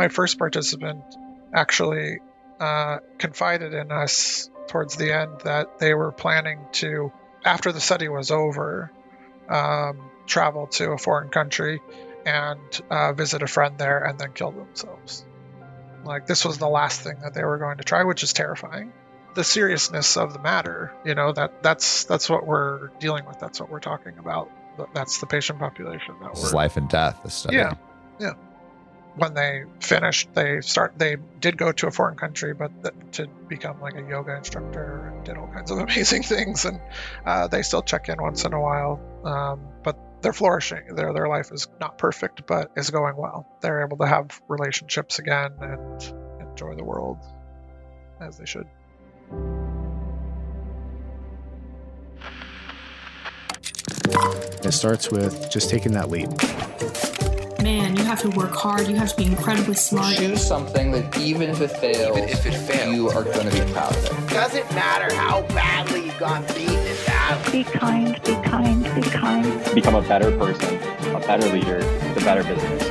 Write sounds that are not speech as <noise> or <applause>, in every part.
my first participant actually uh, confided in us towards the end that they were planning to, after the study was over, um, travel to a foreign country and uh, visit a friend there and then kill themselves. Like this was the last thing that they were going to try, which is terrifying. The seriousness of the matter, you know, that that's that's what we're dealing with. That's what we're talking about. That's the patient population that we're life and death. The study. Yeah, yeah. When they finished, they start. They did go to a foreign country, but to become like a yoga instructor and did all kinds of <laughs> amazing things. And uh, they still check in once in a while. Um, but they're flourishing. Their their life is not perfect, but is going well. They're able to have relationships again and enjoy the world as they should. It starts with just taking that leap. Man, you have to work hard. You have to be incredibly smart. Choose something that even if it fails, even if it fails, you are going to be proud of it. Doesn't matter how badly you've gone beaten in battle. Be kind, be kind, be kind. Become a better person, a better leader, a better business.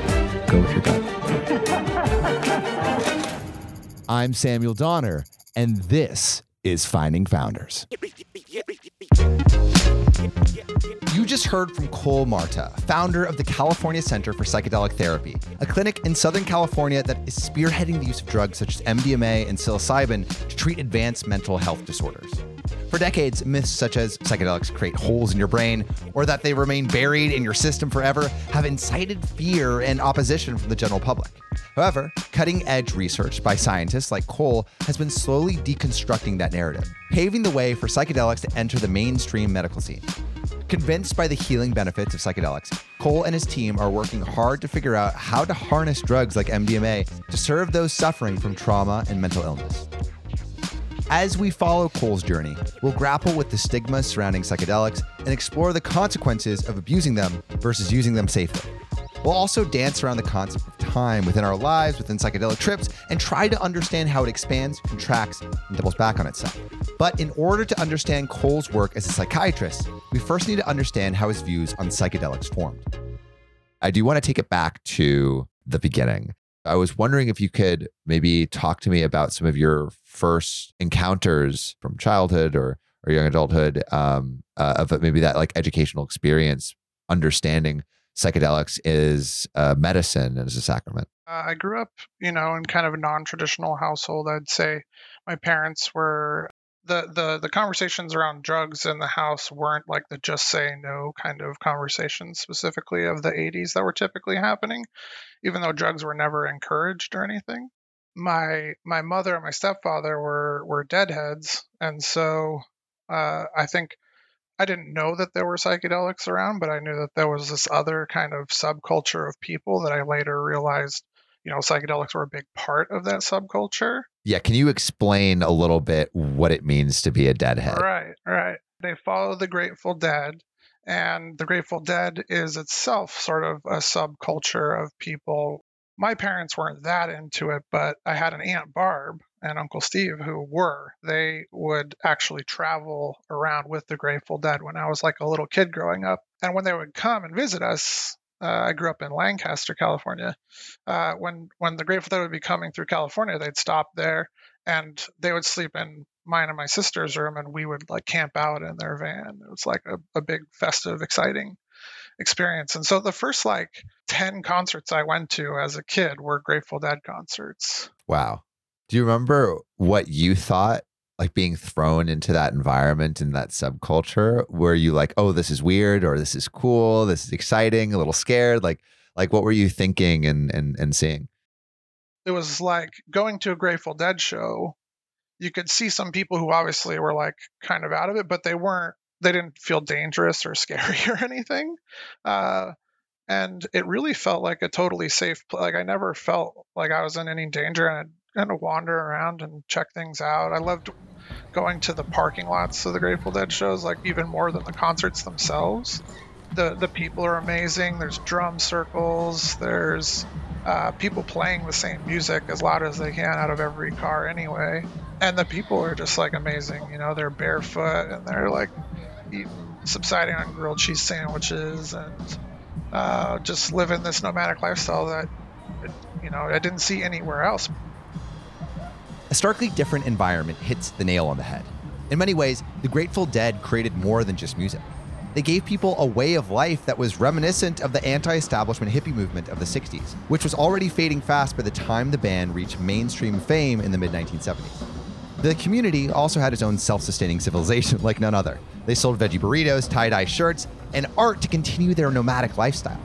Go with your gut. I'm Samuel Donner, and this is Finding Founders. Just heard from Cole Marta, founder of the California Center for Psychedelic Therapy, a clinic in Southern California that is spearheading the use of drugs such as MDMA and psilocybin to treat advanced mental health disorders. For decades, myths such as psychedelics create holes in your brain or that they remain buried in your system forever have incited fear and opposition from the general public. However, cutting edge research by scientists like Cole has been slowly deconstructing that narrative, paving the way for psychedelics to enter the mainstream medical scene. Convinced by the healing benefits of psychedelics, Cole and his team are working hard to figure out how to harness drugs like MDMA to serve those suffering from trauma and mental illness. As we follow Cole's journey, we'll grapple with the stigmas surrounding psychedelics and explore the consequences of abusing them versus using them safely. We'll also dance around the concept of time within our lives, within psychedelic trips, and try to understand how it expands, contracts, and doubles back on itself. But in order to understand Cole's work as a psychiatrist, we first need to understand how his views on psychedelics formed. I do want to take it back to the beginning. I was wondering if you could maybe talk to me about some of your first encounters from childhood or or young adulthood um, uh, of maybe that like educational experience, understanding psychedelics is medicine and as a sacrament. Uh, I grew up, you know, in kind of a non-traditional household. I'd say my parents were the the the conversations around drugs in the house weren't like the just say no kind of conversations specifically of the 80s that were typically happening even though drugs were never encouraged or anything my my mother and my stepfather were were deadheads and so uh, i think i didn't know that there were psychedelics around but i knew that there was this other kind of subculture of people that i later realized you know psychedelics were a big part of that subculture. Yeah can you explain a little bit what it means to be a deadhead? Right right. They follow the grateful dead and the grateful dead is itself sort of a subculture of people. My parents weren't that into it but i had an aunt barb and uncle steve who were they would actually travel around with the grateful dead when i was like a little kid growing up and when they would come and visit us uh, I grew up in Lancaster, California. Uh, when when the Grateful Dead would be coming through California, they'd stop there and they would sleep in mine and my sister's room, and we would like camp out in their van. It was like a, a big, festive, exciting experience. And so the first like 10 concerts I went to as a kid were Grateful Dead concerts. Wow. Do you remember what you thought like being thrown into that environment and that subculture? Were you like oh this is weird or this is cool this is exciting a little scared like like what were you thinking and and and seeing? It was like going to a grateful dead show you could see some people who obviously were like kind of out of it but they weren't they didn't feel dangerous or <laughs> scary or anything uh, and it really felt like a totally safe like i never felt like i was in any danger and kind of wander around and check things out i loved going to the parking lots of the Grateful Dead shows, like even more than the concerts themselves. The the people are amazing. There's drum circles. There's uh, people playing the same music as loud as they can out of every car anyway. And the people are just like amazing. You know, they're barefoot and they're like eating, subsiding on grilled cheese sandwiches and uh, just living this nomadic lifestyle that you know, I didn't see anywhere else. A starkly different environment hits the nail on the head. In many ways, the Grateful Dead created more than just music. They gave people a way of life that was reminiscent of the anti establishment hippie movement of the 60s, which was already fading fast by the time the band reached mainstream fame in the mid 1970s. The community also had its own self sustaining civilization <laughs> like none other. They sold veggie burritos, tie dye shirts, and art to continue their nomadic lifestyle.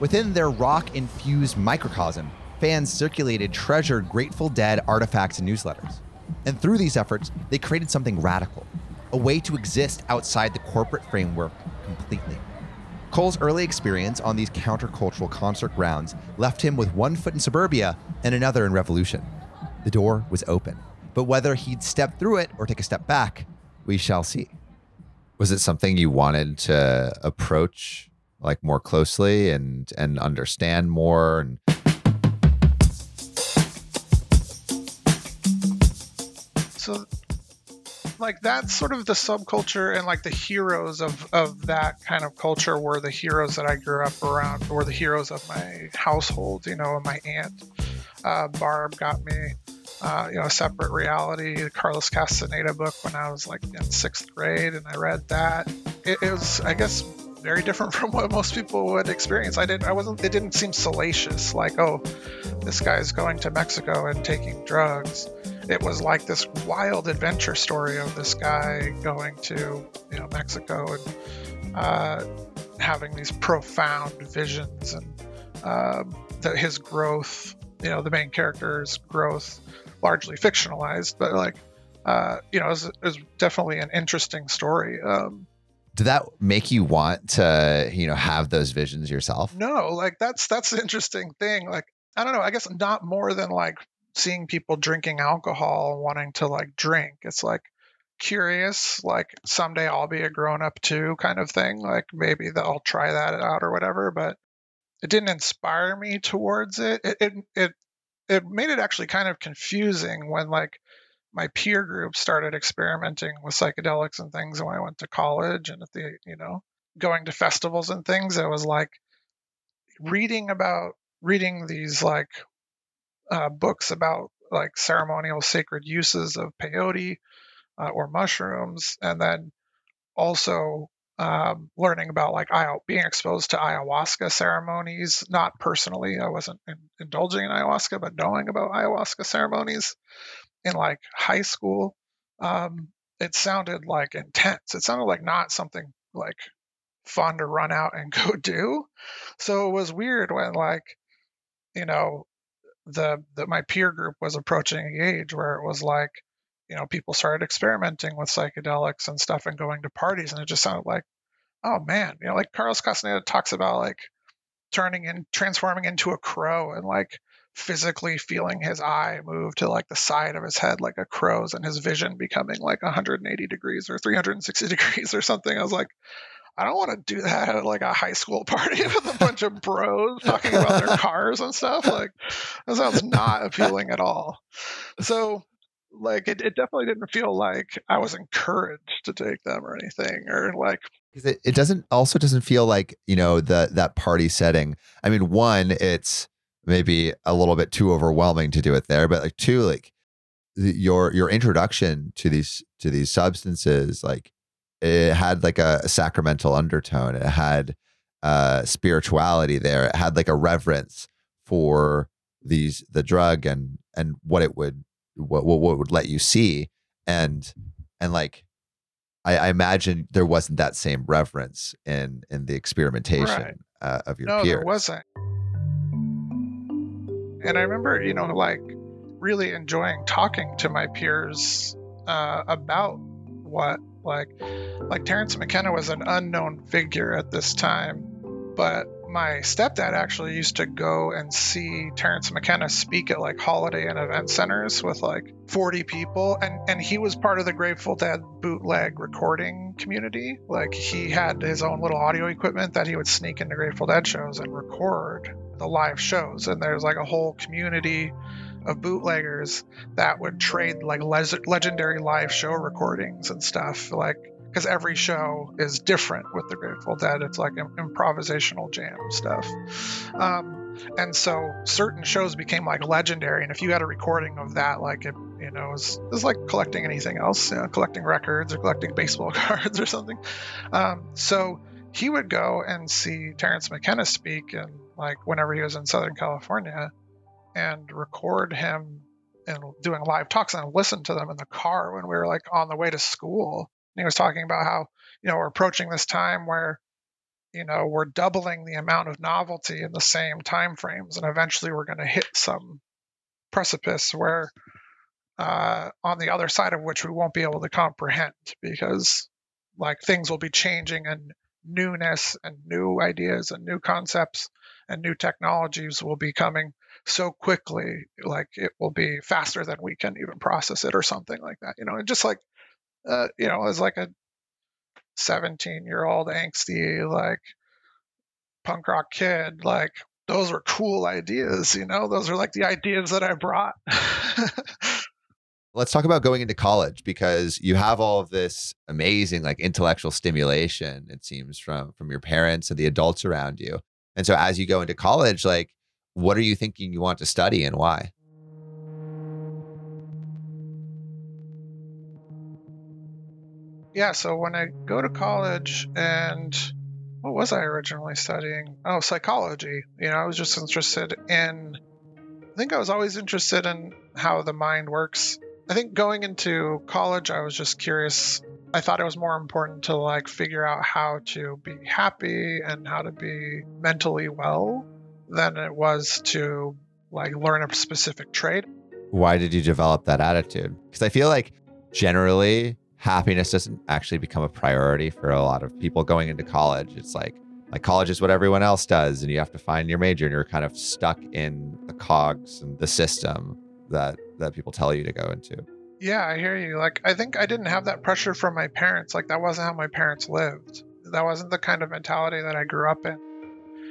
Within their rock infused microcosm, fans circulated treasured Grateful Dead artifacts and newsletters. And through these efforts, they created something radical a way to exist outside the corporate framework completely. Cole's early experience on these countercultural concert grounds left him with one foot in suburbia and another in revolution. The door was open, but whether he'd step through it or take a step back, we shall see. Was it something you wanted to approach like more closely and and understand more and so like that's sort of the subculture and like the heroes of of that kind of culture were the heroes that I grew up around were the heroes of my household you know my aunt uh, Barb got me uh, you know a separate reality the Carlos Castaneda book when I was like in sixth grade and I read that it, it was I guess very different <laughs> from what most people would experience. I didn't I wasn't it didn't seem salacious like oh this guy's going to Mexico and taking drugs it was like this wild adventure story of this guy going to you know Mexico and uh, having these profound visions and um, that his growth you know the main character's growth largely fictionalized but like uh, you know is is definitely an interesting story um, did that make you want to you know have those visions yourself? No like that's that's the interesting thing like i don't know i guess not more than like seeing people drinking alcohol wanting to like drink. It's like curious, like someday I'll be a grown up too kind of thing. Like maybe that I'll try that out or whatever, but it didn't inspire me towards it. It it it, it made it actually kind of confusing when like my peer group started experimenting with psychedelics and things when I went to college and at the you know going to festivals and things it was like reading about reading these like uh, books about like ceremonial sacred uses of peyote uh, or mushrooms, and then also um, learning about like being exposed to ayahuasca ceremonies. Not personally, I wasn't in, indulging in ayahuasca, but knowing about ayahuasca ceremonies in like high school, um, it sounded like intense. It sounded like not something like fun to run out and <laughs> go do. So it was weird when like you know the that my peer group was approaching a age where it was like you know people started experimenting with psychedelics and stuff and going to parties and it just sounded like oh man you know like carlos castaneda talks about like turning and transforming into a crow and like physically feeling his eye move to like the side of his head like a crow's and his vision becoming like 180 degrees or 360 <laughs> degrees or something. I was like I don't want to do that at like a high school <laughs> party with a bunch of bros talking about their <laughs> cars and stuff. Like that sounds not appealing at all. So like it, it definitely didn't feel like I was encouraged to take them or anything or like because it, it doesn't also doesn't feel like you know the that party setting. I mean, one, it's maybe a little bit too overwhelming to do it there, but like two, like the, your your introduction to these to these substances, like it had like a, a sacramental undertone. It had uh, spirituality there. It had like a reverence for these the drug and and what it would what what, what would let you see and and like I, I, imagine there wasn't that same reverence in in the experimentation right. uh, of your no, peers. there wasn't. And I remember, you know, like really enjoying talking to my peers uh, about what like like Terence McKenna was an unknown figure at this time, but my stepdad actually used to go and see Terence McKenna speak at like holiday and event centers with like 40 people and and he was part of the Grateful Dead bootleg recording community. Like he had his own little audio equipment that he would sneak into Grateful Dead shows and record the live shows and there's like a whole community of bootleggers that would trade like le- legendary live show recordings and stuff like because every show is different with the Grateful Dead. It's like im- improvisational jam stuff. Um, and so certain shows became like legendary. And if you had a recording of that, like it, you know, it was like collecting anything else, you know, collecting records or collecting baseball <laughs> cards or something. Um, so he would go and see Terence McKenna speak, and like whenever he was in Southern California, and record him and doing live talks and listen to them in the car when we were like on the way to school. And he was talking about how you know we're approaching this time where you know we're doubling the amount of novelty in the same time frames, and eventually we're going to hit some precipice where uh, on the other side of which we won't be able to comprehend because like things will be changing and newness and new ideas and new concepts and new technologies will be coming so quickly like it will be faster than we can even process it or something like that you know and just like uh, you know as like a 17 year old angsty like punk rock kid like those are cool ideas you know those are like the ideas that i brought <laughs> Let's talk about going into college because you have all of this amazing like intellectual stimulation it seems from from your parents and the adults around you. And so as you go into college like what are you thinking you want to study and why? yeah so when i go to college and what was i originally studying? Oh psychology. You know i was just interested in i think i was always interested in how the mind works. I think going into college i was just curious. I thought it was more important to like figure out how to be happy and how to be mentally well than it was to like learn a specific trade Why did you develop that attitude? Because I feel like generally happiness doesn't actually become a priority for a lot of people going into college. It's like like college is what everyone else does and you have to find your major and you're kind of stuck in the cogs and the system that that people tell you to go into. Yeah, I hear you. Like, I think I didn't have that pressure from my parents. Like, that wasn't how my parents lived. That wasn't the kind of mentality that I grew up in.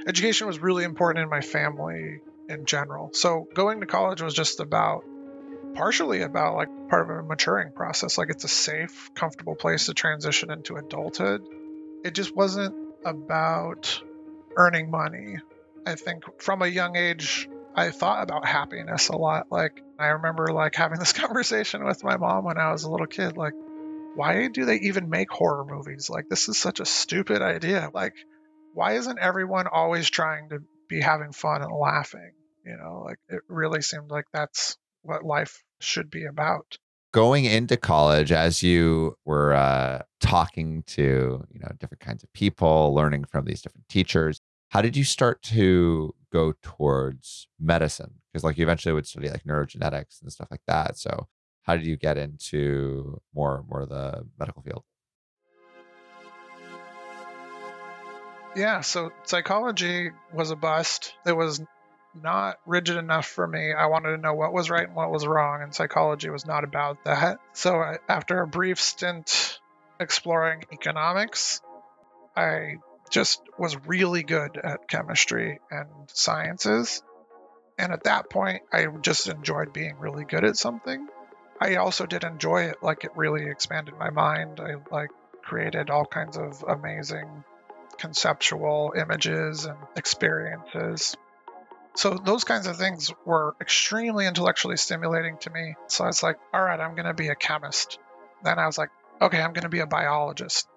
Education was really important in my family in general. So, going to college was just about, partially about like part of a maturing process. Like, it's a safe, comfortable place to transition into adulthood. It just wasn't about earning money. I think from a young age, I thought about happiness a lot. Like I remember like having <laughs> this conversation with my mom when I was a little kid like why do they even make horror movies? Like this is such a stupid idea. Like why isn't everyone always trying to be having fun and laughing? You know, like it really seemed like that's what life should be about. Going into college as you were uh, talking to, you know, different kinds of people, learning from these different teachers, how did you start to go towards medicine? Because like you eventually would study like neurogenetics and stuff like that. So how did you get into more more of the medical field? Yeah, so psychology was a bust. It was not rigid enough for me. I wanted to know what was right and what was wrong, and psychology was not about that. So I, after a brief stint exploring economics, I just was really good at chemistry and sciences. And at that point, I just enjoyed being really good at something. I also did enjoy it, like it really expanded my mind. I like created all kinds of amazing conceptual images and experiences. So those kinds of things were extremely intellectually stimulating to me. So I was like, all right, I'm going to be a chemist. Then I was like, okay, I'm going to be a biologist.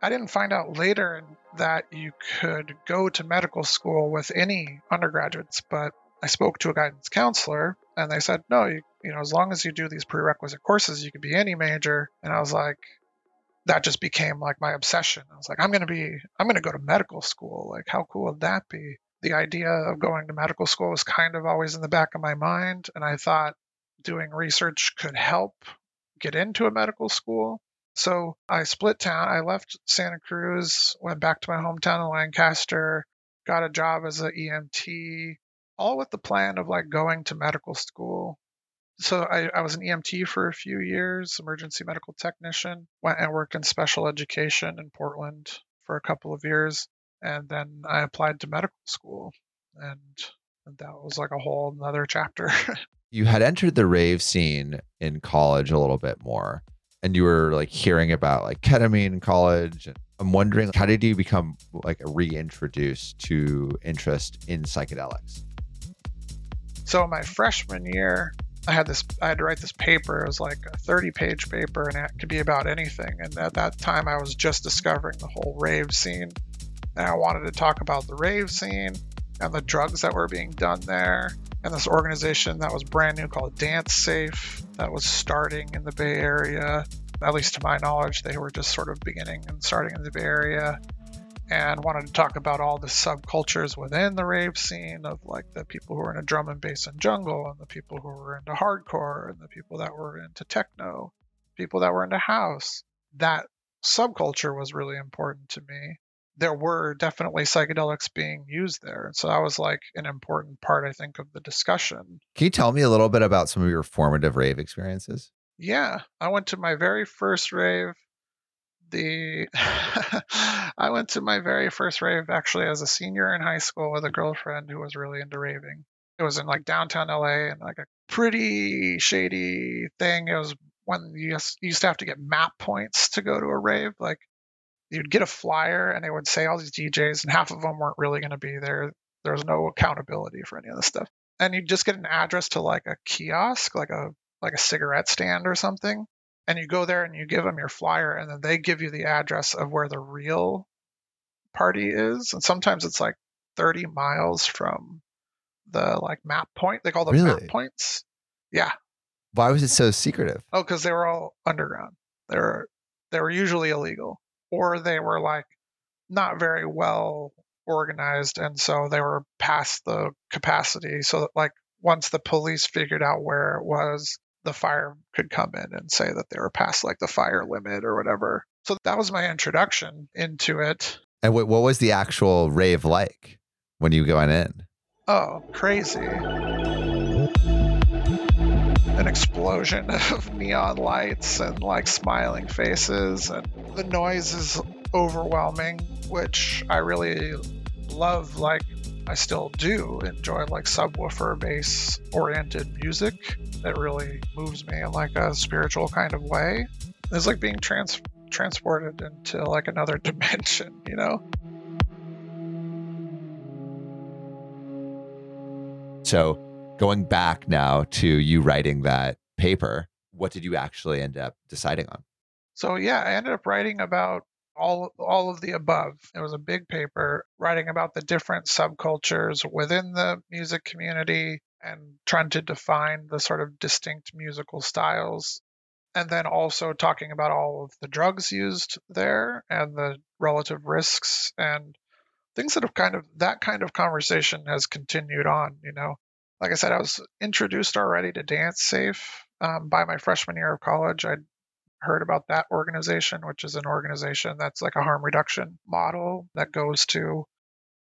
I didn't find out later that you could go to medical school with any undergraduates, but I spoke to a guidance counselor and they said, no, you, you know, as long as you do these prerequisite courses, you can be any major. And I was like, that just became like my obsession. I was like, I'm going to be, I'm going to go to medical school. Like, how cool would that be? The idea of going to medical school was kind of always in the back of my mind. And I thought doing research could help get into a medical school. So I split town. I left Santa Cruz, went back to my hometown in Lancaster, got a job as an EMT, all with the plan of like going to medical school. So I, I was an EMT for a few years, emergency medical technician, went and worked in special education in Portland for a couple of years. And then I applied to medical school. And, and that was like a whole another chapter. <laughs> You had entered the rave scene in college a little bit more. and you were like hearing about like ketamine in college. I'm wondering, how did you become like reintroduced to interest in psychedelics? So my freshman year, I had this I had to write this paper. It was like a 30 page paper and it could be about anything. And at that time I was just discovering the whole rave scene. And I wanted to talk about the rave scene and the drugs that were being done there. And this organization that was brand new called Dance Safe that was starting in the Bay Area. At least to my knowledge, they were just sort of beginning and starting in the Bay Area and wanted to talk about all the subcultures within the rave scene of like the people who were into drum and bass and jungle and the people who were into hardcore and the people that were into techno people that were into house. That subculture was really important to me. There were definitely psychedelics being used there so that was like an important part i think of the discussion. Can you tell me a little bit about some of your formative rave experiences? Yeah i went to my very first rave the <laughs> I went to my very first rave actually as a senior in high school with a girlfriend who was really into raving. It was in like downtown LA and like a pretty shady thing. It was when you used to have to get map points to go to a rave. Like you'd get a flyer and they would say all these DJs and half of them weren't really going to be there. There was no accountability for any of this stuff. And you'd just get an address to like a kiosk, like a like a cigarette stand or something and you go there and you give them your flyer and then they give you the address of where the real party is and sometimes it's like 30 miles from the like map point they call them really? map points. Yeah. Why was it so secretive? Oh because they were all underground. They were they were usually illegal or they were like not very well organized and so they were past the capacity so that like once the police figured out where it was the fire could come in and say that they were past like the fire limit or whatever. So that was my introduction into it. And what, what was the actual rave like when you went in? Oh, crazy. An explosion <laughs> of neon lights and like smiling faces, and the noise is overwhelming, which I really love. Like, I still do enjoy like subwoofer bass oriented music that really moves me in like a spiritual kind of way. It's like being trans transported into like another <laughs> dimension, you know? So, going back now to you writing that paper, what did you actually end up deciding on? So, yeah, I ended up writing about all all of the above. It was a big paper writing about the different subcultures within the music community and trying to define the sort of distinct musical styles and then also talking about all of the drugs used there and the relative risks and things that have kind of that kind of conversation has continued on you know like i said i was introduced already to dance safe um, by my freshman year of college i'd heard about that organization which is an organization that's like a harm reduction model that goes to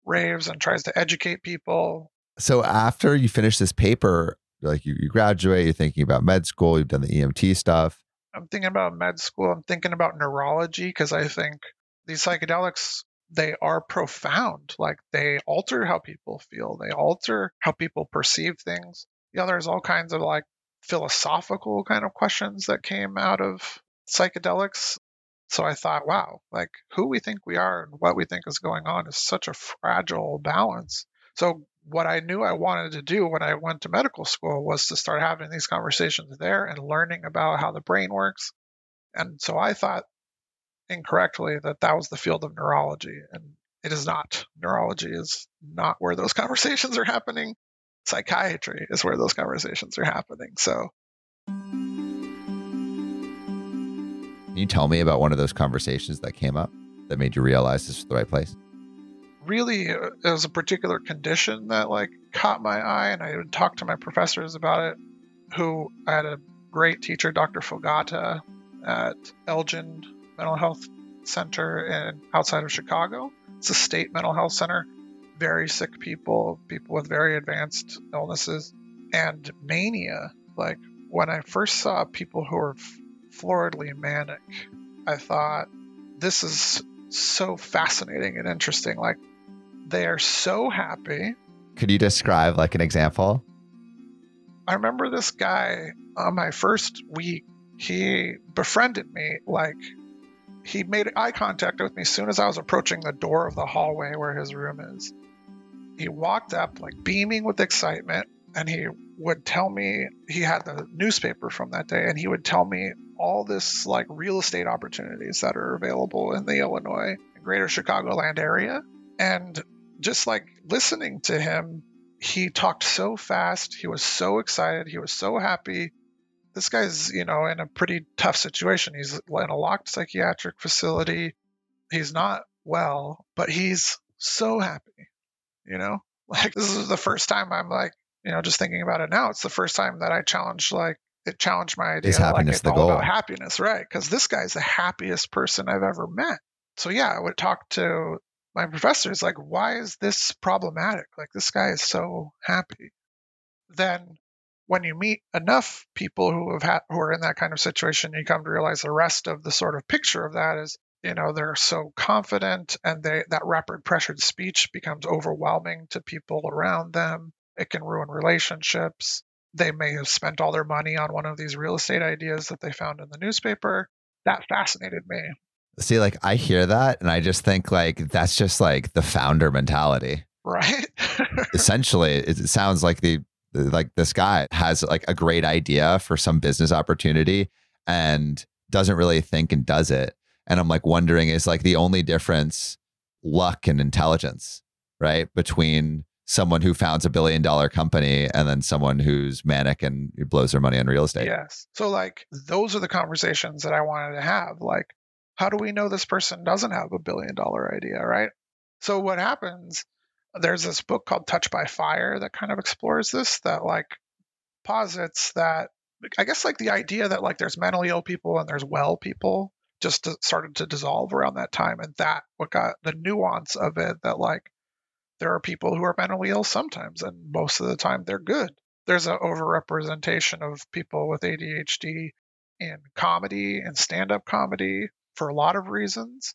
raves and tries to educate people so after you finish this paper, like you, you graduate, you're thinking about med school, you've done the EMT stuff. I'm thinking about med school. I'm thinking about neurology because I think these psychedelics they are profound. Like they alter how people feel. They alter how people perceive things. Yeah, there's all kinds of like philosophical kind of questions that came out of psychedelics. So I thought, wow, like who we think we are and what we think is going on is such a fragile balance. So what I knew I wanted to do when I went to medical school was to start having these conversations there and learning about how the brain works. And so I thought incorrectly that that was the field of neurology, and it is not. Neurology is not where those <laughs> conversations are happening. Psychiatry is where those conversations are happening. So. Can you tell me about one of those conversations that came up that made you realize this was the right place? really uh, it was a particular condition that like caught my eye and i would talk to my professors about it who I had a great teacher dr fogata at elgin mental health center in outside of chicago. It's a state mental health center. Very sick people people with very advanced illnesses. And mania like when i first saw people who were floridly manic i thought this is so fascinating and interesting. Like they are so happy. Could you describe like an example? I remember this guy on my first week he befriended me like he made eye contact with me as soon as I was approaching the door of the hallway where his room is. He walked up like beaming with excitement and he would tell me he had the newspaper from that day and he would tell me all this like real estate opportunities that are available in the Illinois greater Chicagoland area. And just like listening to him he talked so fast. He was so excited. He was so happy. This guy's you know in a pretty tough situation. He's in a locked psychiatric facility. He's not well but he's so happy you know? <laughs> Like this is the first time i'm like you know just thinking about it now. It's the first time that i challenged like it challenged my idea Is happiness like the all goal? about happiness right because this guy's the happiest person i've ever met. So yeah i would talk to my professors like why is this problematic? Like this guy is so happy. Then when you meet enough people who have had who are in that kind of situation you come to realize the rest of the sort of picture of that is you know they're so confident and they that rapid pressured speech becomes overwhelming to people around them. It can ruin relationships they may have spent all their money on one of these real estate ideas that they found in the newspaper that fascinated me See, like I hear that and I just think like that's just like the founder mentality. right <laughs> Essentially, it sounds like the like this guy has like a great idea for some business opportunity and doesn't really think and does it. And I'm like wondering is like the only difference luck and intelligence, right? Between someone who founds a billion dollar company and then someone who's manic and blows their money on real estate. Yes. So like those are the conversations that I wanted to have. Like, how do we know this person doesn't have a billion dollar idea, right? So what happens? There's this book called Touch by Fire that kind of explores this, that like posits that I guess like the idea that like there's mentally ill people and there's well people just started to dissolve around that time. And that what got the nuance of it that like there are people who are mentally ill sometimes and most of the time they're good. There's an overrepresentation of people with ADHD in comedy and stand-up comedy for a lot of reasons,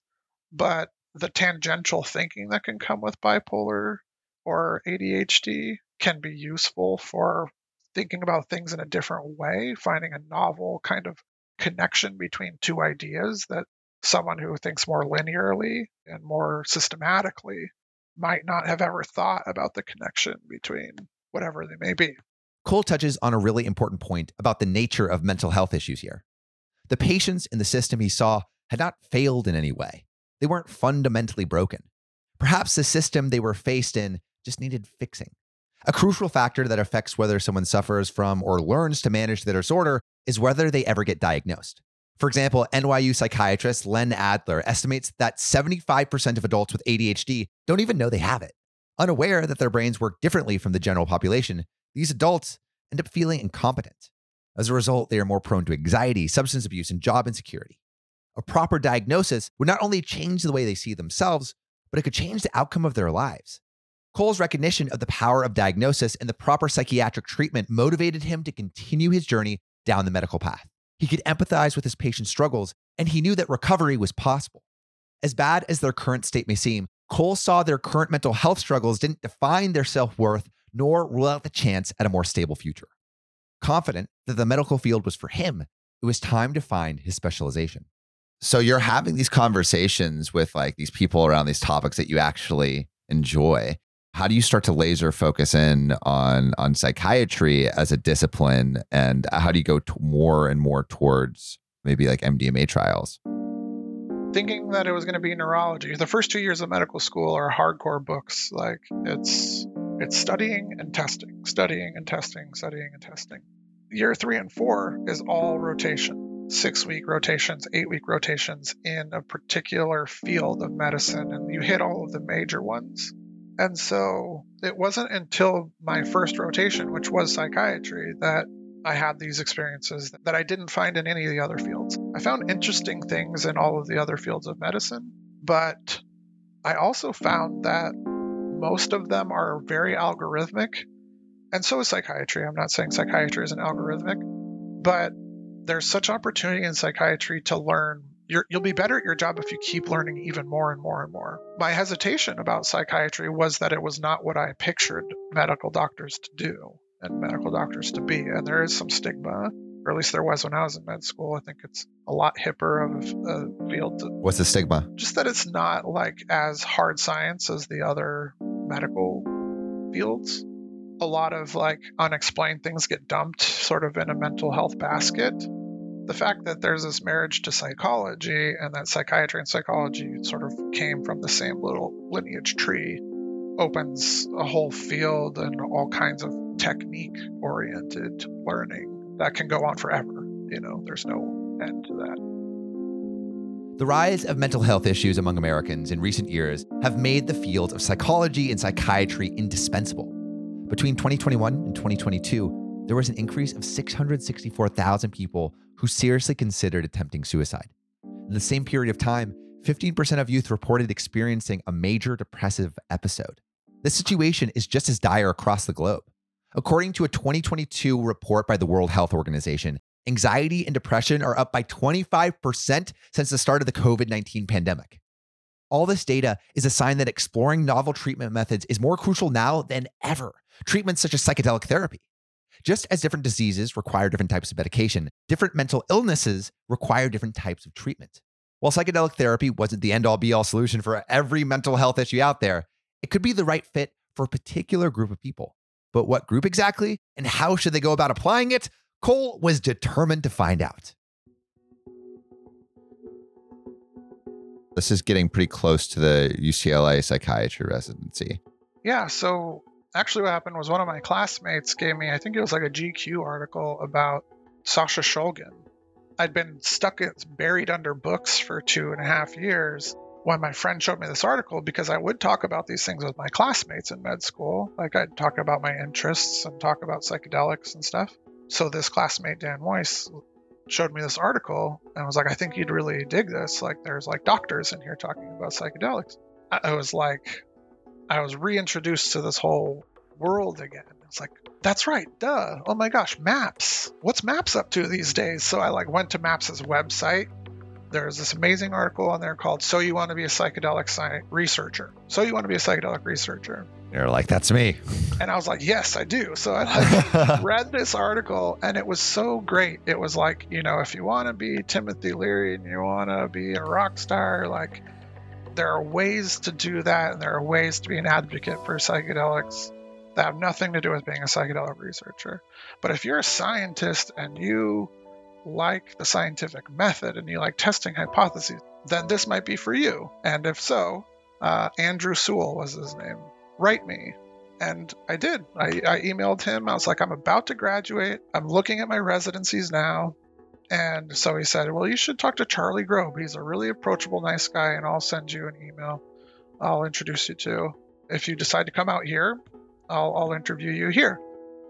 but the tangential thinking that can come with bipolar or ADHD can be useful for thinking about things in a different way, finding a novel kind of connection between two ideas that someone who thinks more linearly and more systematically might not have ever thought about the connection between whatever they may be. Cole touches on a really important point about the nature of mental health issues here. The patients in the system he saw had not failed in any way, they weren't fundamentally broken. Perhaps the system they were faced in just needed fixing. A crucial factor that affects whether someone suffers from or learns to manage their disorder is whether they ever get diagnosed. For example, NYU psychiatrist Len Adler estimates that 75% of adults with ADHD don't even know they have it. Unaware that their brains work differently from the general population, these adults end up feeling incompetent. As a result, they are more prone to anxiety, substance abuse, and job insecurity. A proper diagnosis would not only change the way they see themselves, but it could change the outcome of their lives. Cole's recognition of the power of diagnosis and the proper psychiatric treatment motivated him to continue his journey down the medical path. He could empathize with his patient's struggles, and he knew that recovery was possible. As bad as their current state may seem, Cole saw their current mental health struggles didn't define their self worth nor rule out the chance at a more stable future. Confident that the medical field was for him, it was time to find his specialization. So you're having these conversations with like these people around these topics that you actually enjoy. How do you start to laser focus in on on psychiatry as a discipline, and how do you go more and more towards maybe like MDMA trials? thinking that it was going to be neurology. The first two years of medical school are hardcore books. Like it's it's studying and testing, studying and testing, studying and testing. Year three and four is all rotation, six week rotations, eight week rotations in a particular field of medicine, and you hit all of the major ones. And so it wasn't until my first rotation, which was psychiatry, that I had these experiences that I didn't find in any of the other fields. I found interesting things in all of the other fields of medicine, but I also found that most of them are very algorithmic, and so is psychiatry. I'm not saying psychiatry isn't algorithmic, but there's such opportunity in psychiatry to learn. You're, you'll be better at your job if you keep learning even more and more and more. My hesitation about psychiatry was that it was not what I pictured medical doctors to do and medical doctors to be. And there is some stigma. or at least there was when I was in med school. I think it's a lot hipper of a field. To, What's the stigma? just that it's not like as hard science as the other medical fields. A lot of like unexplained things get dumped sort of in a mental health basket. The fact that there's this marriage to psychology and that psychiatry and psychology sort of came from the same little lineage tree opens a whole field and all kinds of technique oriented learning that can go on forever. You know, there's no end to that. The rise of mental health issues among Americans in recent years have made the fields of psychology and psychiatry indispensable. Between 2021 and 2022, there was an increase of 664,000 people who seriously considered attempting suicide. In the same period of time, 15% of youth reported experiencing a major depressive episode. This situation is just as dire across the globe. According to a 2022 report by the World Health Organization, anxiety and depression are up by 25% since the start of the COVID 19 pandemic. All this data is a sign that exploring novel treatment methods is more crucial now than ever. Treatments such as psychedelic therapy. Just as different diseases require different types of medication, different mental illnesses require different types of treatment. While psychedelic therapy wasn't the end all be all solution for every mental health issue out there, it could be the right fit for a particular group of people. But what group exactly and how should they go about applying it? Cole was determined to find out. This is getting pretty close to the UCLA psychiatry residency. Yeah, so actually what happened was one of my classmates gave me, I think it was like a GQ article about Sasha Shulgin. I'd been stuck, buried under books for two and a half years when my friend showed me this article because I would talk about these things with my classmates in med school. Like I'd talk about my interests and talk about psychedelics and stuff. So this classmate, Dan Weiss, showed me this article and was like, I think you'd really dig this. Like there's like doctors in here talking about psychedelics. I was like, I was reintroduced to this whole world again. It's like, that's right, duh. Oh my gosh, Maps. What's Maps up to these days? So I like went to Maps' website. There's this amazing article on there called "So You Want to Be a Psychedelic Sci- Researcher." So you want to be a psychedelic researcher? You're like, that's me. And I was like, yes, I do. So I like <laughs> read this article and it was so great. It was like, you know, if you want to be Timothy Leary and you want to be a rock star, like there are ways to do that and there are ways to be an advocate for psychedelics that have nothing to do with being a psychedelic researcher. But if you're a scientist and you like the scientific method and you like testing hypotheses, then this might be for you. And if so, uh, Andrew Sewell was his name. Write me. And I did. I, I emailed him. I was like, I'm about to graduate. I'm looking at my residencies now. And so he said, Well, you should talk to Charlie Grob. He's a really approachable, nice guy, and I'll send you an email. I'll introduce you to. If you decide to come out here, I'll, I'll interview you here.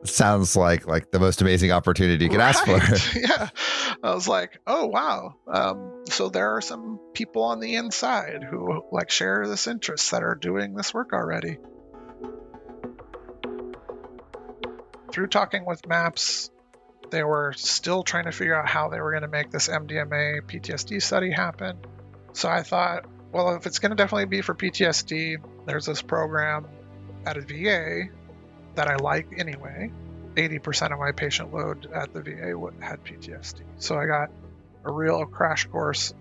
Sounds like like the most amazing opportunity you could ask for. <laughs> <laughs> Yeah. I was like, oh wow. Um, so there are some people on the inside who like share this interest that are doing this work already. Through talking with Maps, they were still trying to figure out how they were going to make this MDMA PTSD study happen. So I thought, well, if it's going to definitely be for PTSD, there's this program at a VA that I like anyway. 80% of my patient load at the VA had PTSD. So I got a real crash course.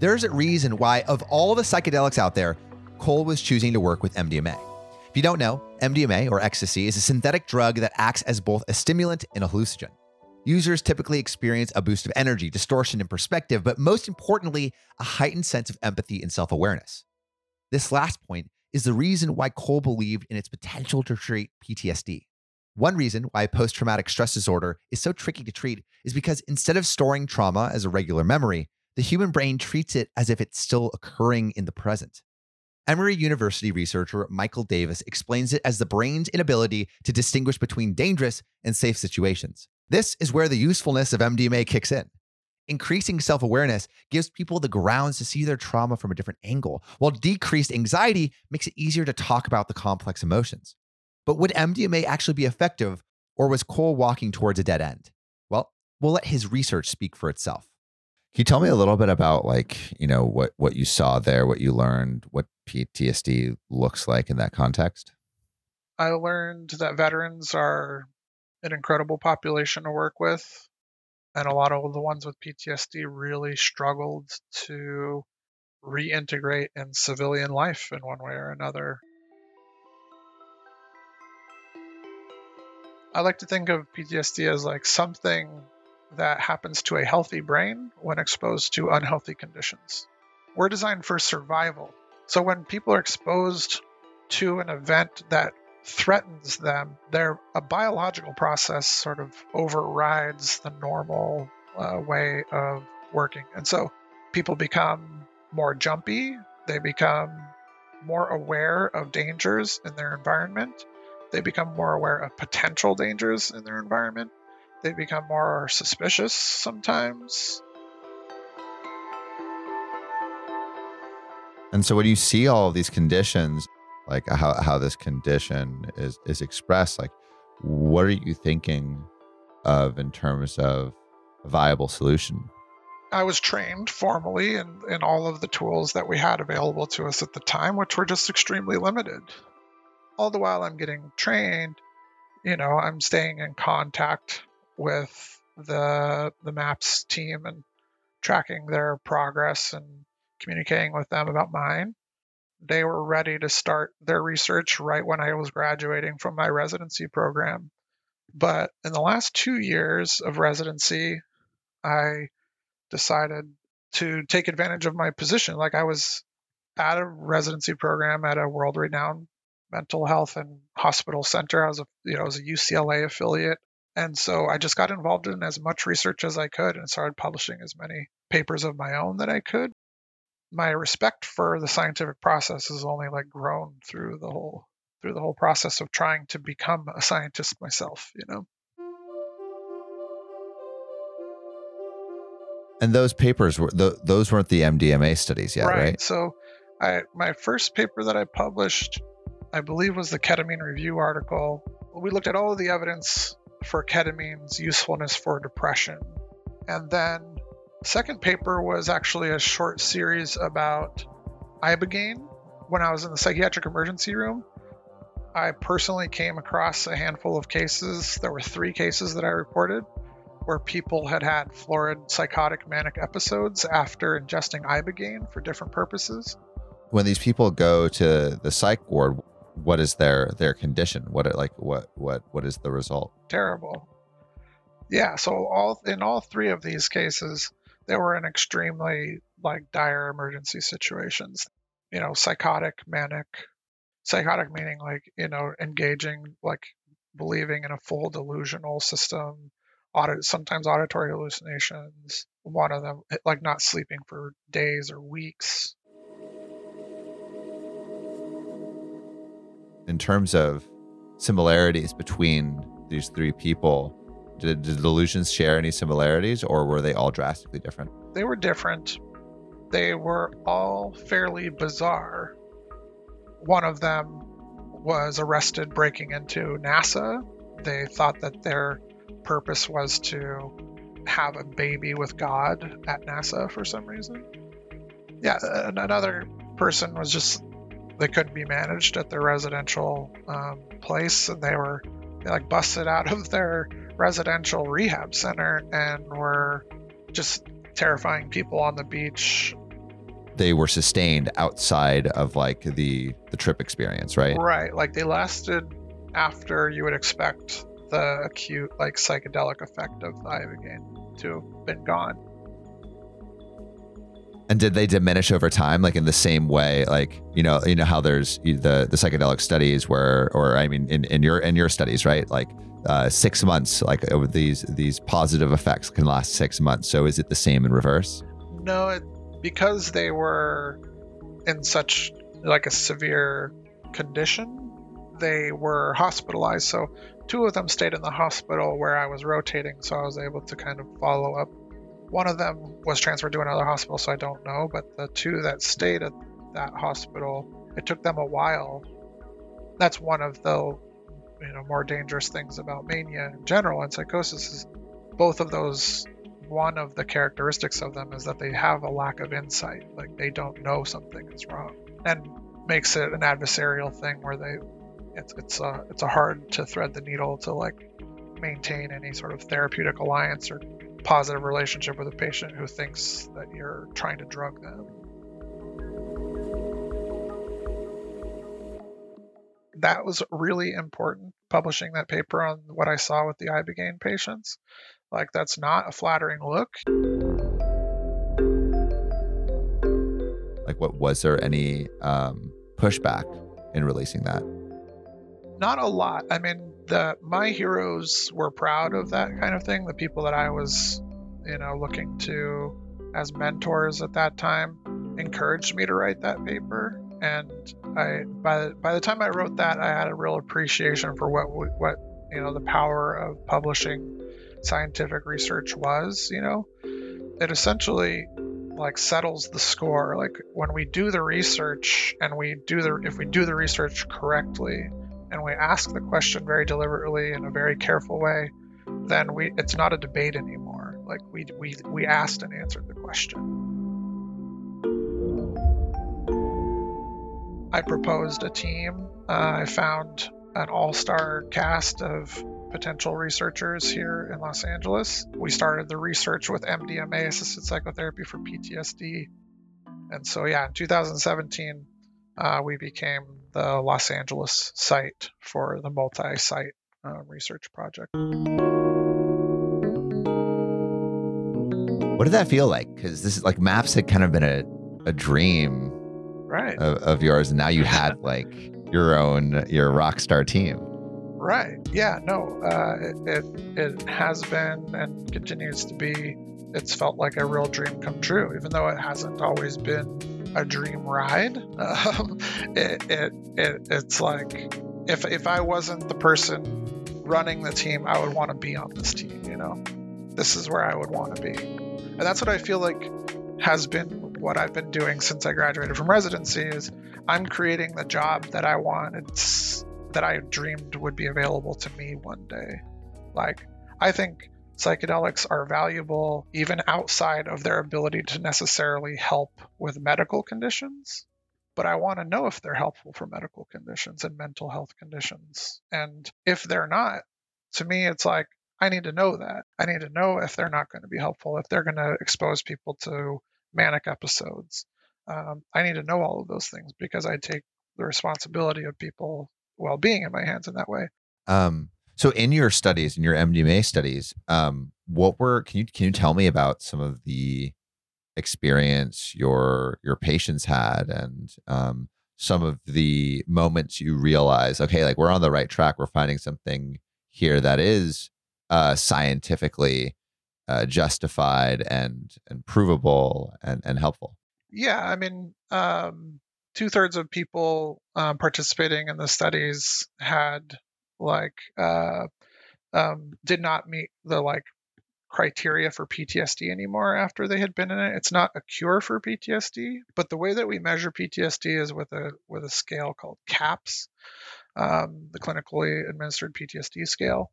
There's a reason why, of all the psychedelics out there, Cole was choosing to work with MDMA. If you don't know, MDMA or ecstasy is a synthetic drug that acts as both a stimulant and a hallucinogen. Users typically experience a boost of energy, distortion, in perspective, but most importantly, a heightened sense of empathy and self awareness. This last point is the reason why Cole believed in its potential to treat PTSD. One reason why post traumatic stress disorder is so tricky to treat is because instead of storing trauma as a regular memory, the human brain treats it as if it's still occurring in the present. Emory University researcher Michael Davis explains it as the brain's inability to distinguish between dangerous and safe situations. This is where the usefulness of MDMA kicks in. Increasing self awareness gives people the grounds to see their trauma from a different angle, while decreased anxiety makes it easier to talk about the complex emotions. But would MDMA actually be effective, or was Cole walking towards a dead end? Well, we'll let his research speak for itself. Can you tell me a little bit about like, you know, what what you saw there, what you learned, what PTSD looks like in that context? I learned that veterans are an incredible population to work with. And a lot of the ones with PTSD really struggled to reintegrate in civilian life in one way or another. I like to think of PTSD as like something that happens to a healthy brain when exposed to unhealthy conditions. We're designed for survival. So when people are exposed to an event that threatens them, their a biological process sort of overrides the normal uh, way of working. And so people become more jumpy, they become more aware of dangers in their environment, they become more aware of potential dangers in their environment, they become more suspicious sometimes. And so when you see all of these conditions, like uh, how, how this condition is is expressed, like what are you thinking of in terms of a viable solution? I was trained formally in, in all of the tools that we had available to us at the time, which were just extremely limited. All the while I'm getting trained, you know, I'm staying in contact with the the MAPS team and tracking their progress and communicating with them about mine. They were ready to start their research right when I was graduating from my residency program. But in the last two years of residency, I decided to take advantage of my position. Like I was at a residency program at a world renowned mental health and hospital center. I was a you know, I was a UCLA affiliate. And so I just got involved in as much research as I could and started publishing as many papers of my own that I could. My respect for the scientific process has only like grown through the whole through the whole process of trying to become a scientist myself, you know. And those papers were th- those weren't the MDMA studies yet, right? right? So, I my first paper that I published, I believe, was the ketamine review article. We looked at all of the evidence for ketamine's usefulness for depression, and then second paper was actually a short series about ibogaine. When I was in the psychiatric emergency room, I personally came across a handful of cases. There were three cases that I reported where people had had florid psychotic manic episodes after ingesting ibogaine for different purposes. When these people go to the psych ward, what is their their condition? What like what what what is the result? Terrible. Yeah, so all in all three of these cases, they were in extremely like dire emergency situations. You know, psychotic, manic, psychotic meaning like you know engaging like believing in a full delusional system audit sometimes auditory hallucinations one of them like not sleeping for days or weeks in terms of similarities between these three people did, did delusions share any similarities or were they all drastically different? They were different. They were all fairly bizarre. One of them was arrested breaking into NASA. They thought that their purpose was to have a baby with God at NASA for some reason. Yeah, another person was just they couldn't be managed at their residential um, place, and they were they like busted out of their residential rehab center and were just terrifying people on the beach. They were sustained outside of like the the trip experience, right? Right, like they lasted after you would expect the acute like psychedelic effect of the ibogaine to have been gone. And did they diminish over time, like in the same way, like you know, you know how there's the the psychedelic studies where, or I mean, in, in your in your studies, right? Like uh, six months, like over these these positive effects can last six months. So is it the same in reverse? No, it, because they were in such like a severe condition, they were hospitalized. So Two of them stayed in the hospital where I was rotating, so I was able to kind of follow up. One of them was transferred to another hospital, so I don't know, but the two that stayed at that hospital, it took them a while. That's one of the you know more dangerous things about mania in general and psychosis is both of those one of the characteristics of them is that they have a lack of insight like they don't know something is wrong and makes it an adversarial thing where they it's it's a uh, it's a hard to thread the needle to like maintain any sort of therapeutic alliance or positive relationship with a patient who thinks that you're trying to drug them. That was really important, publishing that paper on what I saw with the Ibogaine patients. Like, that's not a flattering look. Like, what was there any um, pushback in releasing that? Not a lot. I mean, the my heroes were proud of that kind of thing. The people that I was, you know, looking to as mentors at that time encouraged me to write that paper. And I by by the time I wrote that, I had a real appreciation for what what you know the power of publishing scientific research was. You know, it essentially like settles the score. Like when we do the research and we do the if we do the research correctly and we ask the question very deliberately in a very careful way, then we it's not a debate anymore. Like we we we asked and answered the question. I proposed a team. Uh, I found an all-star cast of potential researchers here in Los Angeles. We started the research with MDMA assisted psychotherapy for PTSD. And so, yeah, in 2017, uh, we became the Los Angeles site for the multi site uh, research project. What did that feel like? Because this is like MAPS had kind of been a, a dream right. of, of yours, and now you <laughs> had like your own your rock star team. Right. Yeah. No. Uh, it, it it has been and continues to be. It's felt like a real dream come true, even though it hasn't always been a dream ride. Um, <laughs> it, it it it's like if if I wasn't the person running the team, I would want to be on this team. You know, this is where I would want to be, and that's what I feel like has been what I've been doing since I graduated from residency. Is I'm creating the job that I want. That I dreamed would be available to me one day. Like, I think psychedelics are valuable even outside of their ability to necessarily help with medical conditions. But I want to know if they're helpful for medical conditions and mental health conditions. And if they're not, to me, it's like, I need to know that. I need to know if they're not going to be helpful, if they're going to expose people to manic episodes. Um, I need to know all of those things because I take the responsibility of people well-being in my hands in that way. Um, so in your studies, in your MDMA studies, um, what were can you can you tell me about some of the experience your your patients had and um, some of the moments you realize, okay, like we're on the right track, we're finding something here that is uh, scientifically uh, justified and and provable and and helpful. Yeah, I mean, um, two thirds of people um, participating in the studies had like uh, um, did not meet the like criteria for PTSD anymore after they had been in it. It's not a cure for PTSD, but the way that we measure PTSD is with a with a scale called CAPS, um, the clinically administered PTSD scale,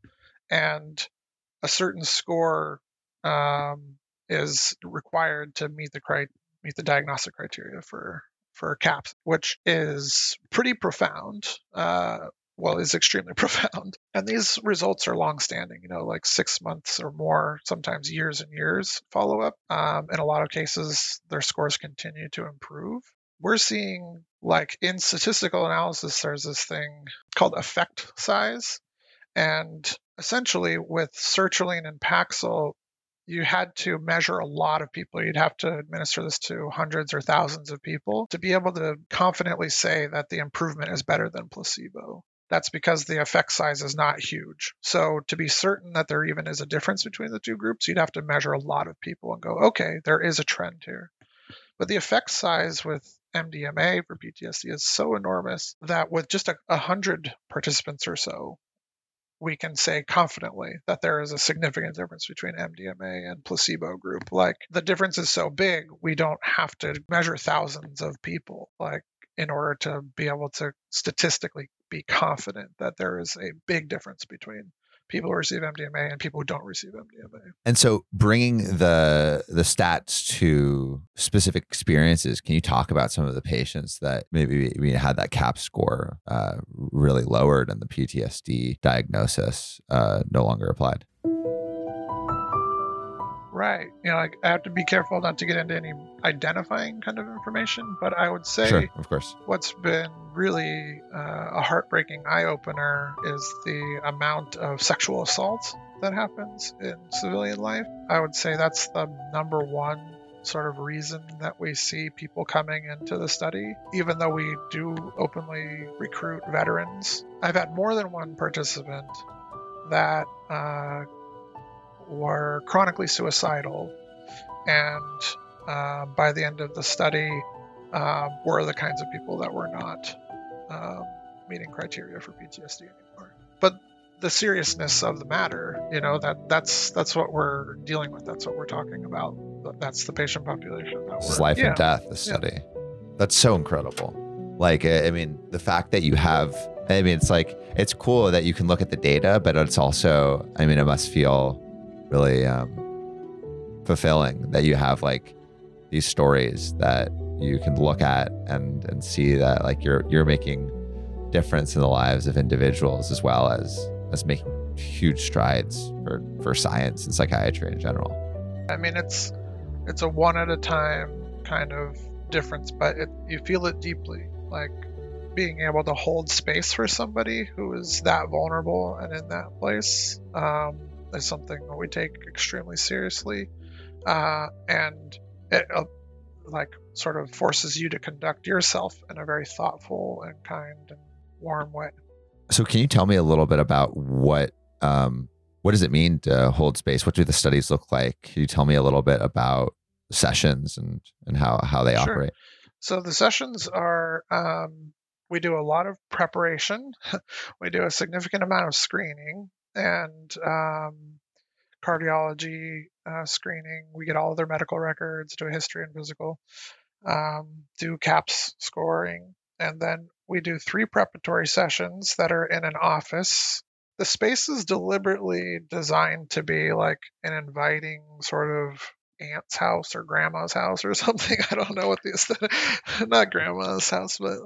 and a certain score um, is required to meet the cri- meet the diagnostic criteria for for CAPS, which is pretty profound. Uh, well, is extremely <laughs> profound. And these results are long-standing, you know, like six months or more, sometimes years and years follow-up. Um, in a lot of cases, their scores continue to improve. We're seeing, like in statistical analysis, there's this thing called effect size. And essentially, with sertraline and Paxil, you had to measure a lot of people. You'd have to administer this to hundreds or thousands of people to be able to confidently say that the improvement is better than placebo. That's because the effect size is not huge. So, to be certain that there even is a difference between the two groups, you'd have to measure a lot of people and go, okay, there is a trend here. But the effect size with MDMA for PTSD is so enormous that with just a, hundred participants or so, we can say confidently that there is a significant difference between MDMA and placebo group. Like the difference is so big, we don't have to measure thousands of people like in order to be able to statistically be confident that there is a big difference between people who receive MDMA and people who don't receive MDMA. And so bringing the the stats to specific experiences, can you talk about some of the patients that maybe we had that CAP score uh, really lowered and the PTSD diagnosis uh, no longer applied? Right. You know, like I have to be careful not to get into any identifying kind of information, but I would say Sure, of course. what's been really uh, a heartbreaking eye opener is the amount of sexual assault that happens in civilian life. I would say that's the number one sort of reason that we see people coming into the study, even though we do openly recruit veterans. I've had more than one participant that uh, were chronically suicidal, and uh, by the end of the study, um, were the kinds of people that were not um, meeting criteria for PTSD anymore. But the seriousness of the matter, you know, that that's that's what we're dealing with. That's what we're talking about. That's the patient population. That This is life yeah. and death, the study. That's so incredible. Like, I mean, the fact that you have, I mean, it's like, it's cool that you can look at the data, but it's also, I mean, it must feel really um, fulfilling that you have like these stories that you can look at and and see that like you're you're making difference in the lives of individuals as well as as making huge strides for for science and psychiatry in general. I mean, it's it's a one at a time kind of difference, but it, you feel it deeply. Like being able to hold space for somebody who is that vulnerable and in that place um, is something that we take extremely seriously, uh, and it uh, like sort of forces you to conduct yourself in a very thoughtful and kind and warm way. So can you tell me a little bit about what um, what does it mean to hold space? What do the studies look like? Can you tell me a little bit about sessions and and how how they Sure. operate? So the sessions are um, we do a lot of preparation. <laughs> we do a significant amount of screening and um, cardiology uh, screening. We get all of their medical records, do a history and physical, um, do CAPS scoring, and then we do three preparatory sessions that are in an office. The space is deliberately designed to be like an inviting sort of aunt's house or grandma's house or <laughs> something. I don't know what the aesthetic, not grandma's house, but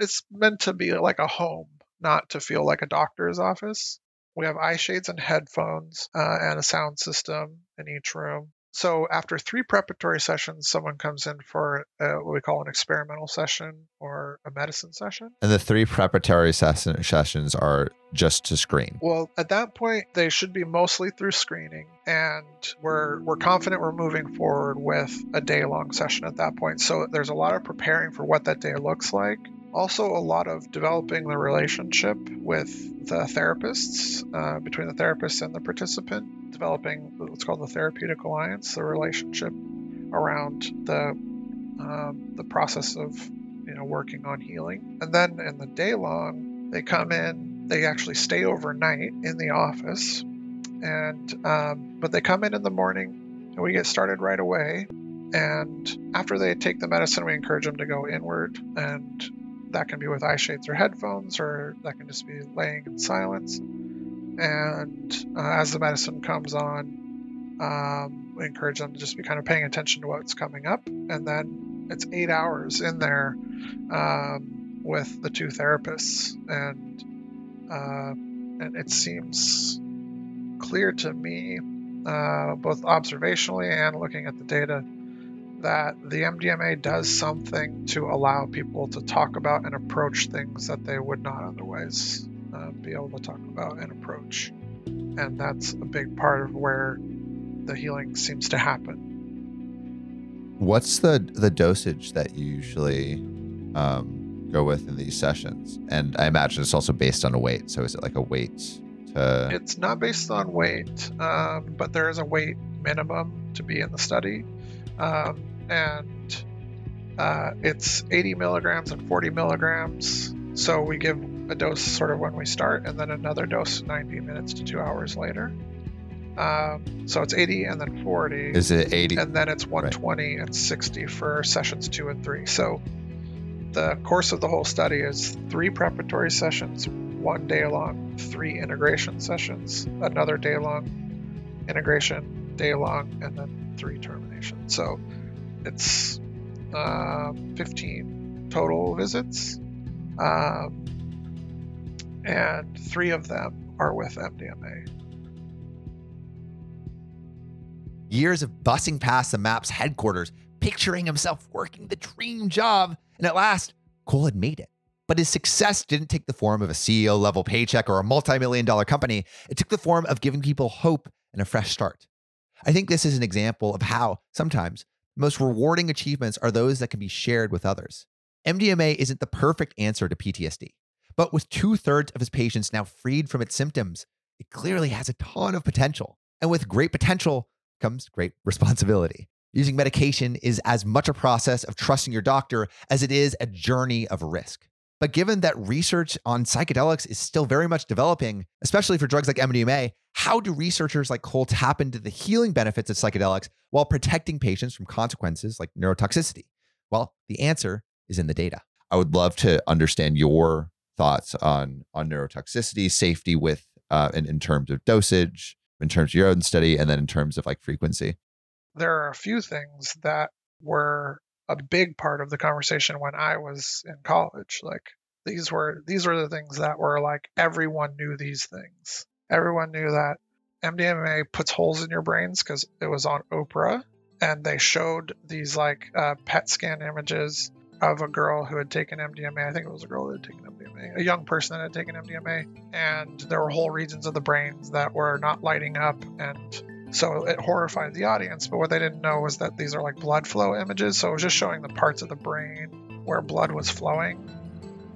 it's meant to be like a home, not to feel like a doctor's office. We have eye shades and headphones uh, and a sound system in each room. So after three preparatory sessions, someone comes in for uh, what we call an experimental session or a medicine session. And the three preparatory session, sessions are just to screen. Well, at that point, they should be mostly through screening, and we're we're confident we're moving forward with a day long session at that point. So there's a lot of preparing for what that day looks like. Also, a lot of developing the relationship with the therapists, uh, between the therapist and the participant, developing what's called the therapeutic alliance, the relationship around the um, the process of know working on healing. And then in the day long, they come in, they actually stay overnight in the office, and um, but they come in in the morning, and we get started right away. And after they take the medicine, we encourage them to go inward, and that can be with eye shades or headphones, or that can just be laying in silence. And uh, as the medicine comes on, um, we encourage them to just be kind of paying attention to what's coming up. And then it's eight hours in there um, with the two therapists, and uh, and it seems clear to me, uh, both observationally and looking at the data, that the MDMA does something to allow people to talk about and approach things that they would not otherwise uh, be able to talk about and approach. And that's a big part of where the healing seems to happen. What's the the dosage that you usually um, go with in these sessions? And I imagine it's also based on a weight. So is it like a weight to? It's not based on weight, um, but there is a weight minimum to be in the study. Um, and uh, it's 80 milligrams and 40 milligrams. So we give a dose sort of when we start, and then another dose 90 minutes to two hours later. Um, so it's 80 and then 40. Is it eighty? and then it's 120 and 60 for sessions two and three. So the course of the whole study is three preparatory sessions, one day long, three integration sessions, another day long integration, day long, and then three terminations. So it's um, 15 total visits, um, and three of them are with MDMA. Years of bussing past the MAPS headquarters, picturing himself working the dream job, and at last, Cole had made it. But his success didn't take the form of a CEO level paycheck or a multi million dollar company. It took the form of giving people hope and a fresh start. I think this is an example of how sometimes the most rewarding achievements are those that can be shared with others. MDMA isn't the perfect answer to PTSD, but with two thirds of his patients now freed from its symptoms, it clearly has a ton of potential. And with great potential comes great responsibility. Using medication is as much a process of trusting your doctor as it is a journey of risk. But given that research on psychedelics is still very much developing, especially for drugs like MDMA, how do researchers like Cole tap into the healing benefits of psychedelics while protecting patients from consequences like neurotoxicity? Well, the answer is in the data. I would love to understand your thoughts on on neurotoxicity, safety with uh, in, in terms of dosage, in terms of your own study, and then in terms of like frequency. There are a few things that were a big part of the conversation when I was in college. Like these were these were the things that were like everyone knew these things. Everyone knew that MDMA puts holes in your brains because it was on Oprah, and they showed these like uh, PET scan images of a girl who had taken MDMA. I think it was a girl that had taken MDMA, a young person that had taken MDMA, and there were whole regions of the brains that were not lighting up, and so it horrified the audience. But what they didn't know was that these are like blood flow images, so it was just showing the parts of the brain where blood was flowing.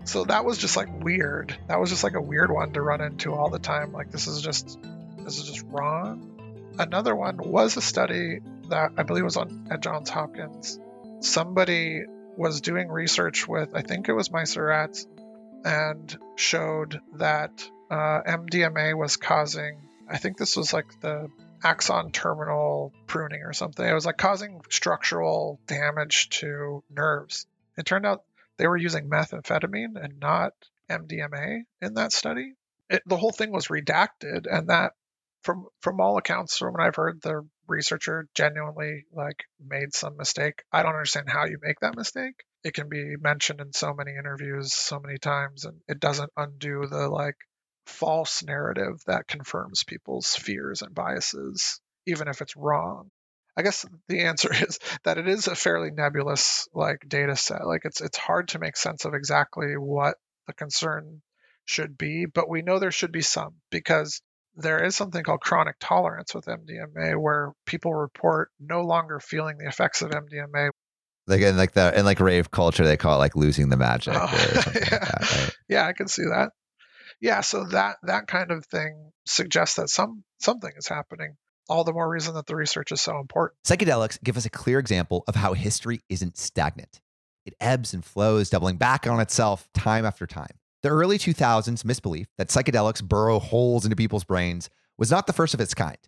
So that was just like weird. That was just like a weird one to run into all the time. Like this is just this is just wrong. Another one was a study that I believe was on at Johns Hopkins. Somebody was doing research with, I think it was mice rats, and showed that uh, MDMA was causing, I think this was like the axon terminal pruning or something. It was like causing structural damage to nerves. It turned out they were using methamphetamine and not MDMA in that study. It, the whole thing was redacted, and that, from from all accounts, from what I've heard, the researcher genuinely like made some mistake. I don't understand how you make that mistake. It can be mentioned in so many interviews so many times and it doesn't undo the like false narrative that confirms people's fears and biases even if it's wrong. I guess the answer <laughs> is that it is a fairly nebulous like data set. Like it's it's hard to make sense of exactly what the concern should be, but we know there should be some because there is something called chronic tolerance with MDMA where people report no longer feeling the effects of MDMA. Like in like the in like rave culture, they call it like losing the magic. Oh, or <laughs> yeah. like that, right? yeah, I can see that. Yeah, so that that kind of thing suggests that some something is happening. All the more reason that the research is so important. Psychedelics give us a clear example of how history isn't stagnant. It ebbs and flows, doubling back on itself time after time. The early 2000s misbelief that psychedelics burrow holes into people's brains was not the first of its kind.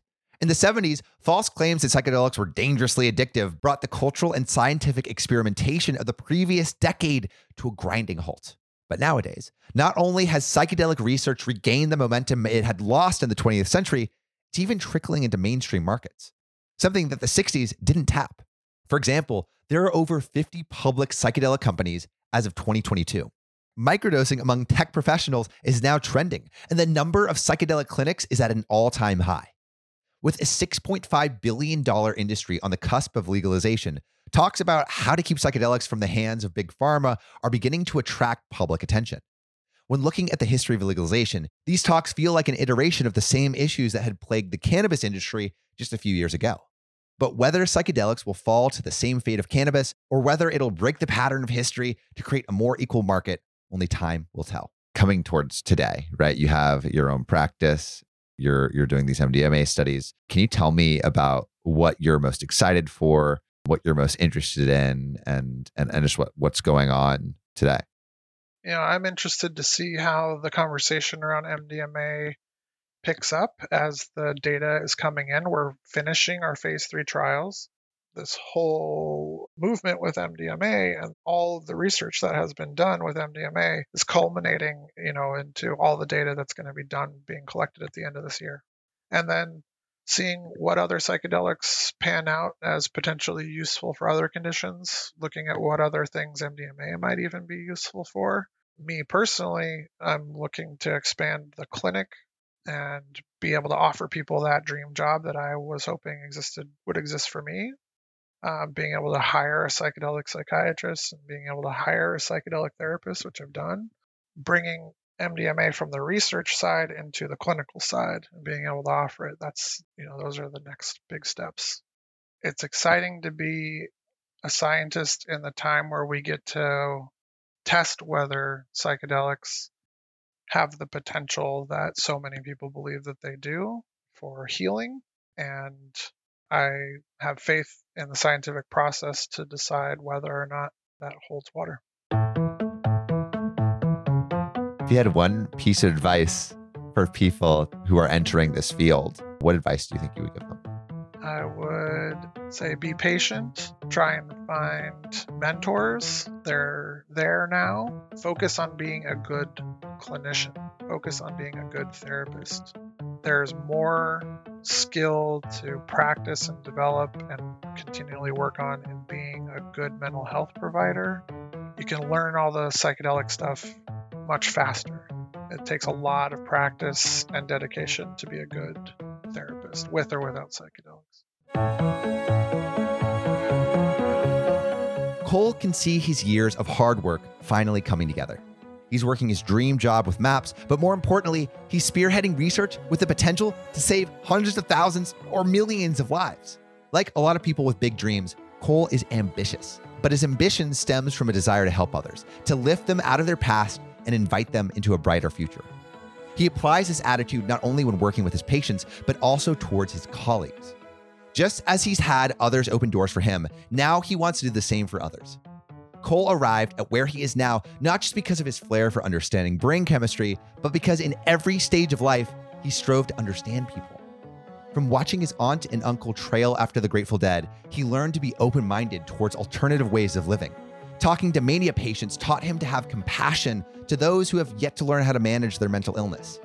In the 70s, false claims that psychedelics were dangerously addictive brought the cultural and scientific experimentation of the previous decade to a grinding halt. But nowadays, not only has psychedelic research regained the momentum it had lost in the 20th century, it's even trickling into mainstream markets, something that the 60s didn't tap. For example, there are over 50 public psychedelic companies as of 2022. Microdosing among tech professionals is now trending, and the number of psychedelic clinics is at an all time high. With a $6.5 billion industry on the cusp of legalization, talks about how to keep psychedelics from the hands of big pharma are beginning to attract public attention. When looking at the history of legalization, these talks feel like an iteration of the same issues that had plagued the cannabis industry just a few years ago. But whether psychedelics will fall to the same fate of cannabis or whether it'll break the pattern of history to create a more equal market, only time will tell. Coming towards today, right? You have your own practice, you're you're doing these MDMA studies. Can you tell me about what you're most excited for, what you're most interested in, and and, and just what, what's going on today? You know, I'm interested to see how the conversation around MDMA picks up as the data is coming in. We're finishing our phase three trials. This whole movement with MDMA and all of the research that has been done with MDMA is culminating, you know, into all the data that's going to be done being collected at the end of this year. And then seeing what other psychedelics pan out as potentially useful for other conditions, looking at what other things MDMA might even be useful for. Me personally, I'm looking to expand the clinic and be able to offer people that dream job that I was hoping existed would exist for me. Uh, being able to hire a psychedelic psychiatrist and being able to hire a psychedelic therapist, which I've done, bringing MDMA from the research side into the clinical side and being able to offer it. That's, you know, those are the next big steps. It's exciting to be a scientist in the time where we get to test whether psychedelics have the potential that so many people believe that they do for healing. And I have faith in the scientific process to decide whether or not that holds water. If you had one piece of advice for people who are entering this field, what advice do you think you would give them? I would say be patient, try and find mentors. They're there now. Focus on being a good clinician, focus on being a good therapist. There's more skill to practice and develop and continually work on in being a good mental health provider. You can learn all the psychedelic stuff much faster. It takes a lot of practice and dedication to be a good therapist, with or without psychedelics. Cole can see his years of hard work finally coming together. He's working his dream job with MAPS, but more importantly, he's spearheading research with the potential to save hundreds of thousands or millions of lives. Like a lot of people with big dreams, Cole is ambitious, but his ambition stems from a desire to help others, to lift them out of their past and invite them into a brighter future. He applies this attitude not only when working with his patients, but also towards his colleagues. Just as he's had others open doors for him, now he wants to do the same for others. Cole arrived at where he is now not just because of his flair for understanding brain chemistry, but because in every stage of life, he strove to understand people. From watching his aunt and uncle trail after the Grateful Dead, he learned to be open minded towards alternative ways of living. Talking to mania patients taught him to have compassion to those who have yet to learn how to manage their mental illness.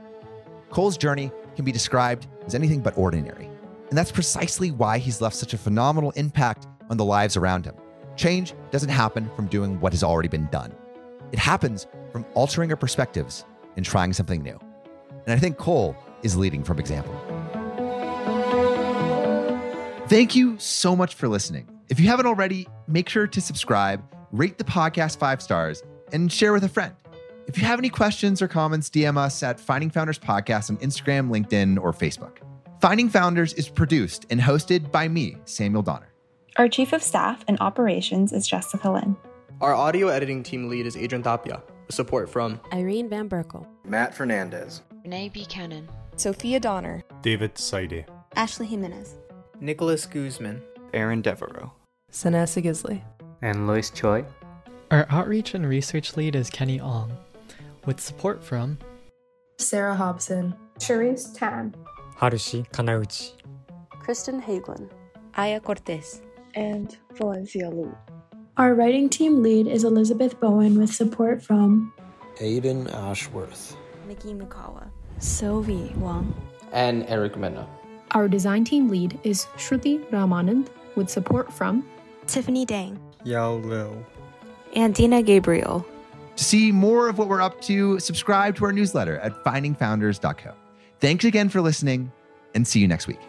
Cole's journey can be described as anything but ordinary. And that's precisely why he's left such a phenomenal impact on the lives around him. Change doesn't happen from doing what has already been done, it happens from altering our perspectives and trying something new. And I think Cole is leading from example. Thank you so much for listening. If you haven't already, make sure to subscribe, rate the podcast five stars, and share with a friend. If you have any questions or comments, DM us at Finding Founders Podcast on Instagram, LinkedIn, or Facebook. Finding Founders is produced and hosted by me, Samuel Donner. Our Chief of Staff and Operations is Jessica Lynn. Our audio editing team lead is Adrian Tapia, with support from Irene Van Berkel, Matt Fernandez, Renee Buchanan, Sophia Donner, David Saide, Ashley Jimenez, Nicholas Guzman, Aaron Devereaux, Sanessa Gisley, and Lois Choi. Our outreach and research lead is Kenny Ong, with support from Sarah Hobson, Cherise Tan, Harushi Kanauchi, Kristen Hagelin, Aya Cortez, and Valencia Lu. Our writing team lead is Elizabeth Bowen with support from Aiden Ashworth, Nikki Mukawa, Sylvie Wang, and Eric Mena. Our design team lead is Shruti Ramanand with support from Tiffany Dang, Yao Liu, and Dina Gabriel. To see more of what we're up to, subscribe to our newsletter at findingfounders.co. Thanks again for listening, and see you next week.